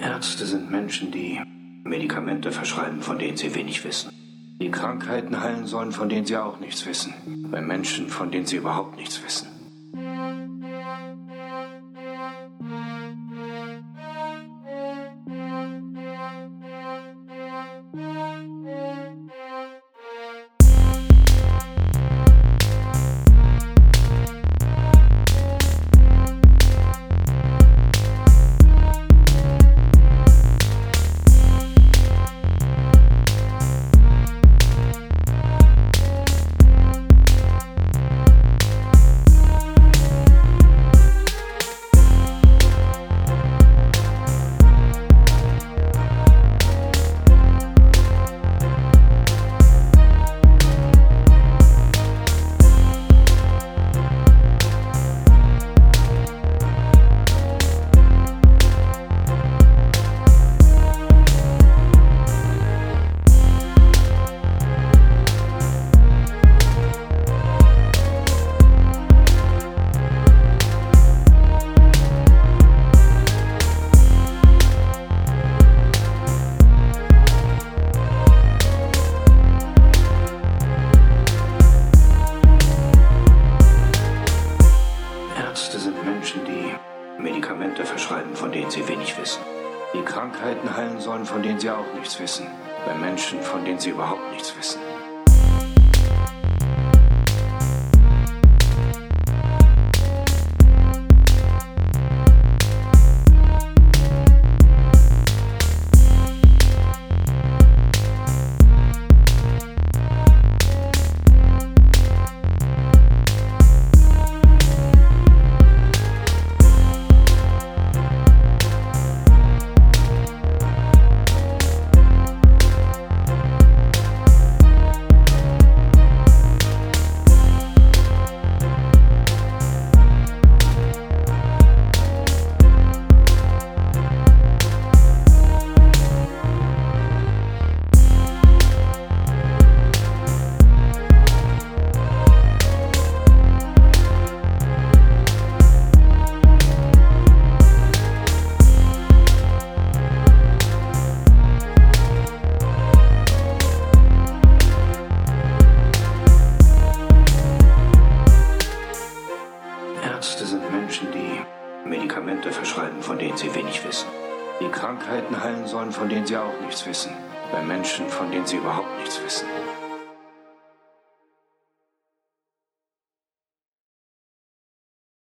Ärzte sind Menschen, die Medikamente verschreiben, von denen sie wenig wissen. Die Krankheiten heilen sollen, von denen sie auch nichts wissen. Bei Menschen, von denen sie überhaupt nichts wissen. Medikamente verschreiben, von denen sie wenig wissen. Die Krankheiten heilen sollen, von denen sie auch nichts wissen. Bei Menschen, von denen sie überhaupt nichts wissen. Ärzte sind Menschen, die Medikamente verschreiben, von denen sie wenig wissen. Die Krankheiten heilen sollen, von denen sie auch nichts wissen. Bei Menschen, von denen sie überhaupt nichts wissen.